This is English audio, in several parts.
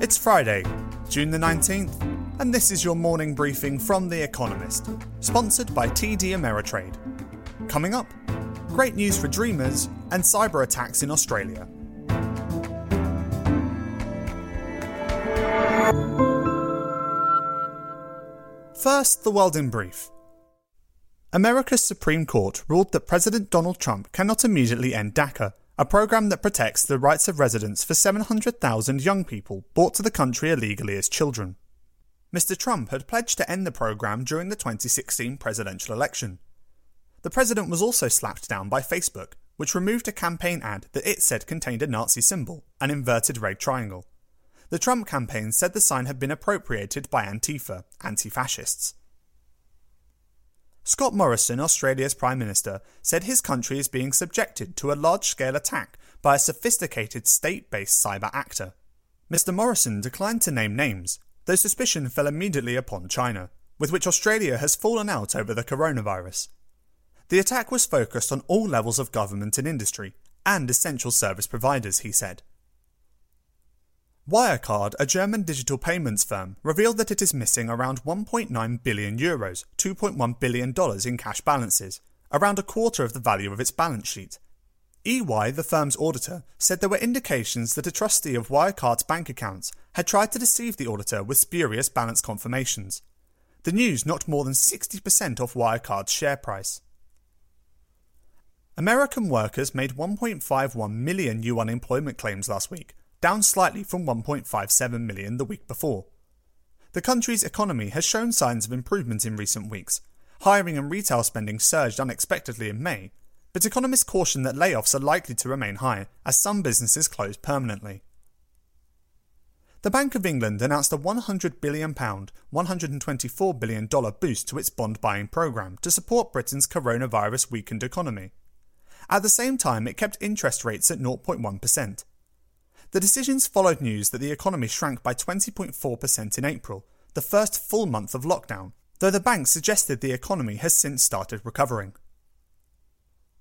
It's Friday, June the 19th, and this is your morning briefing from The Economist, sponsored by TD Ameritrade. Coming up, great news for dreamers and cyber attacks in Australia. First, the world in brief. America's Supreme Court ruled that President Donald Trump cannot immediately end DACA, a program that protects the rights of residents for 700,000 young people brought to the country illegally as children. Mr. Trump had pledged to end the program during the 2016 presidential election. The president was also slapped down by Facebook, which removed a campaign ad that it said contained a Nazi symbol, an inverted red triangle. The Trump campaign said the sign had been appropriated by Antifa, anti fascists. Scott Morrison, Australia's Prime Minister, said his country is being subjected to a large scale attack by a sophisticated state based cyber actor. Mr. Morrison declined to name names, though suspicion fell immediately upon China, with which Australia has fallen out over the coronavirus. The attack was focused on all levels of government and industry, and essential service providers, he said. Wirecard, a German digital payments firm, revealed that it is missing around 1.9 billion euros, $2.1 billion in cash balances, around a quarter of the value of its balance sheet. EY, the firm's auditor, said there were indications that a trustee of Wirecard's bank accounts had tried to deceive the auditor with spurious balance confirmations. The news knocked more than 60% off Wirecard's share price. American workers made 1.51 million new unemployment claims last week, down slightly from 1.57 million the week before. The country's economy has shown signs of improvement in recent weeks. Hiring and retail spending surged unexpectedly in May, but economists caution that layoffs are likely to remain high as some businesses close permanently. The Bank of England announced a £100 billion, $124 billion boost to its bond buying programme to support Britain's coronavirus weakened economy. At the same time, it kept interest rates at 0.1%. The decisions followed news that the economy shrank by 20.4% in April, the first full month of lockdown, though the bank suggested the economy has since started recovering.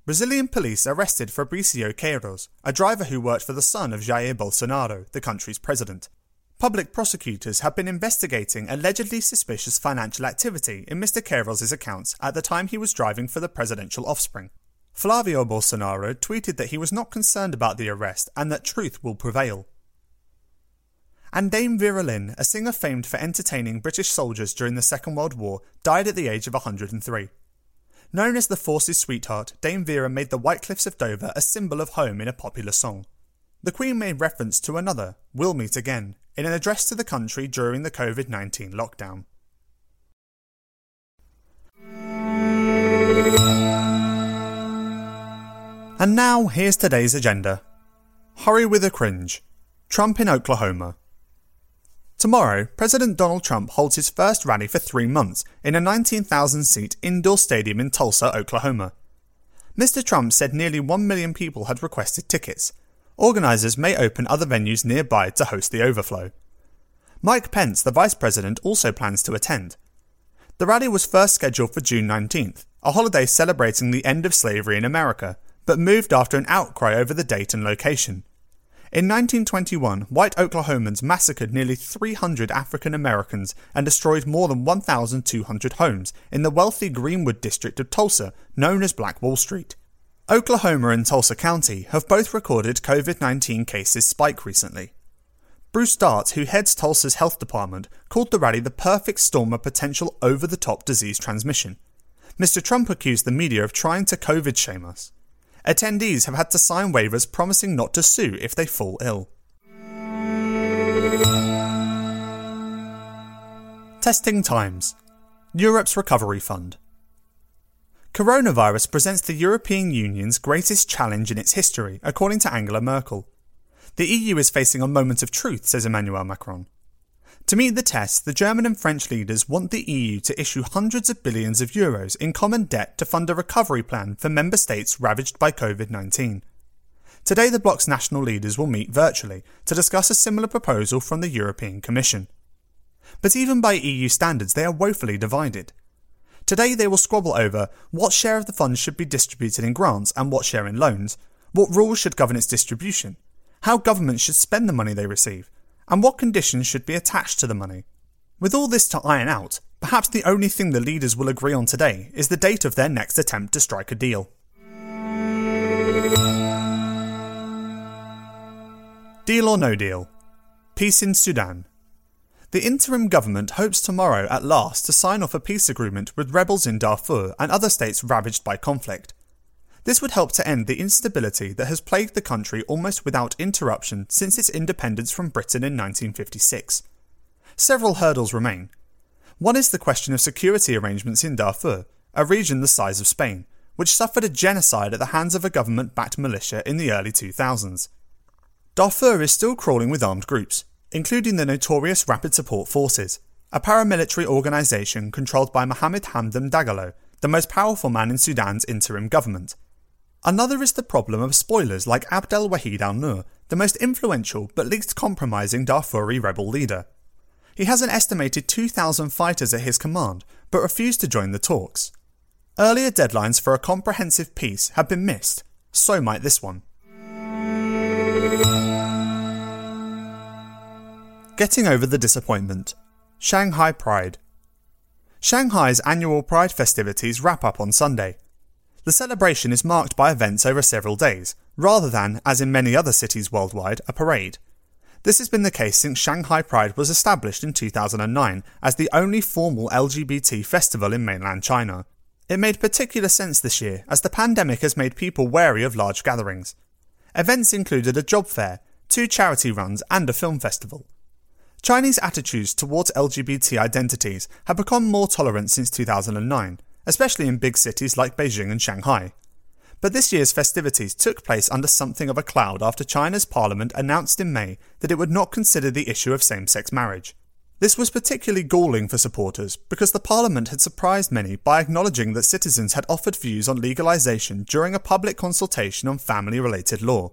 Brazilian police arrested Fabricio Queiroz, a driver who worked for the son of Jair Bolsonaro, the country's president. Public prosecutors have been investigating allegedly suspicious financial activity in Mr. Queiroz's accounts at the time he was driving for the presidential offspring. Flavio Bolsonaro tweeted that he was not concerned about the arrest and that truth will prevail. And Dame Vera Lynn, a singer famed for entertaining British soldiers during the Second World War, died at the age of 103. Known as the Force's sweetheart, Dame Vera made the White Cliffs of Dover a symbol of home in a popular song. The Queen made reference to another, We'll Meet Again, in an address to the country during the COVID 19 lockdown. And now, here's today's agenda. Hurry with a cringe. Trump in Oklahoma. Tomorrow, President Donald Trump holds his first rally for three months in a 19,000 seat indoor stadium in Tulsa, Oklahoma. Mr. Trump said nearly 1 million people had requested tickets. Organisers may open other venues nearby to host the overflow. Mike Pence, the vice president, also plans to attend. The rally was first scheduled for June 19th, a holiday celebrating the end of slavery in America but moved after an outcry over the date and location. In 1921, white Oklahomans massacred nearly 300 African Americans and destroyed more than 1,200 homes in the wealthy Greenwood district of Tulsa, known as Black Wall Street. Oklahoma and Tulsa County have both recorded COVID 19 cases spike recently. Bruce Dart, who heads Tulsa's health department, called the rally the perfect storm of potential over the top disease transmission. Mr. Trump accused the media of trying to COVID shame us. Attendees have had to sign waivers promising not to sue if they fall ill. Testing times Europe's Recovery Fund. Coronavirus presents the European Union's greatest challenge in its history, according to Angela Merkel. The EU is facing a moment of truth, says Emmanuel Macron. To meet the test, the German and French leaders want the EU to issue hundreds of billions of euros in common debt to fund a recovery plan for member states ravaged by COVID 19. Today, the bloc's national leaders will meet virtually to discuss a similar proposal from the European Commission. But even by EU standards, they are woefully divided. Today, they will squabble over what share of the funds should be distributed in grants and what share in loans, what rules should govern its distribution, how governments should spend the money they receive, and what conditions should be attached to the money. With all this to iron out, perhaps the only thing the leaders will agree on today is the date of their next attempt to strike a deal. Deal or no deal? Peace in Sudan. The interim government hopes tomorrow at last to sign off a peace agreement with rebels in Darfur and other states ravaged by conflict. This would help to end the instability that has plagued the country almost without interruption since its independence from Britain in 1956. Several hurdles remain. One is the question of security arrangements in Darfur, a region the size of Spain, which suffered a genocide at the hands of a government backed militia in the early 2000s. Darfur is still crawling with armed groups, including the notorious Rapid Support Forces, a paramilitary organisation controlled by Mohamed Hamdan Dagalo, the most powerful man in Sudan's interim government. Another is the problem of spoilers like Abdel Wahid al Nur, the most influential but least compromising Darfuri rebel leader. He has an estimated 2,000 fighters at his command, but refused to join the talks. Earlier deadlines for a comprehensive peace have been missed, so might this one. Getting over the disappointment. Shanghai Pride. Shanghai's annual Pride festivities wrap up on Sunday. The celebration is marked by events over several days, rather than, as in many other cities worldwide, a parade. This has been the case since Shanghai Pride was established in 2009 as the only formal LGBT festival in mainland China. It made particular sense this year as the pandemic has made people wary of large gatherings. Events included a job fair, two charity runs, and a film festival. Chinese attitudes towards LGBT identities have become more tolerant since 2009, especially in big cities like Beijing and Shanghai. But this year's festivities took place under something of a cloud after China's parliament announced in May that it would not consider the issue of same sex marriage. This was particularly galling for supporters because the parliament had surprised many by acknowledging that citizens had offered views on legalisation during a public consultation on family related law.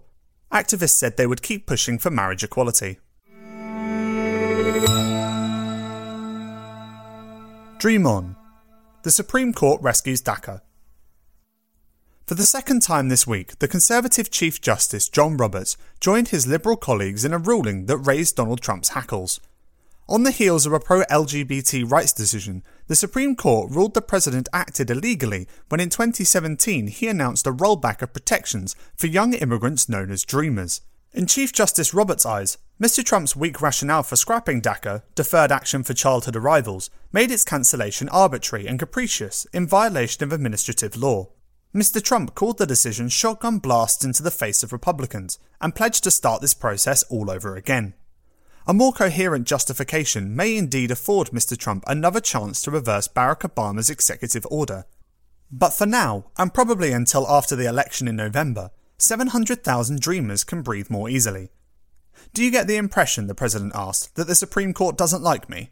Activists said they would keep pushing for marriage equality. Dream On. The Supreme Court rescues DACA. For the second time this week, the Conservative Chief Justice John Roberts joined his Liberal colleagues in a ruling that raised Donald Trump's hackles. On the heels of a pro LGBT rights decision, the Supreme Court ruled the president acted illegally when in 2017 he announced a rollback of protections for young immigrants known as Dreamers. In Chief Justice Roberts' eyes, Mr. Trump's weak rationale for scrapping DACA, deferred action for childhood arrivals, made its cancellation arbitrary and capricious in violation of administrative law. Mr. Trump called the decision shotgun blasts into the face of Republicans and pledged to start this process all over again. A more coherent justification may indeed afford Mr. Trump another chance to reverse Barack Obama's executive order. But for now, and probably until after the election in November, 700,000 dreamers can breathe more easily. Do you get the impression, the President asked, that the Supreme Court doesn't like me?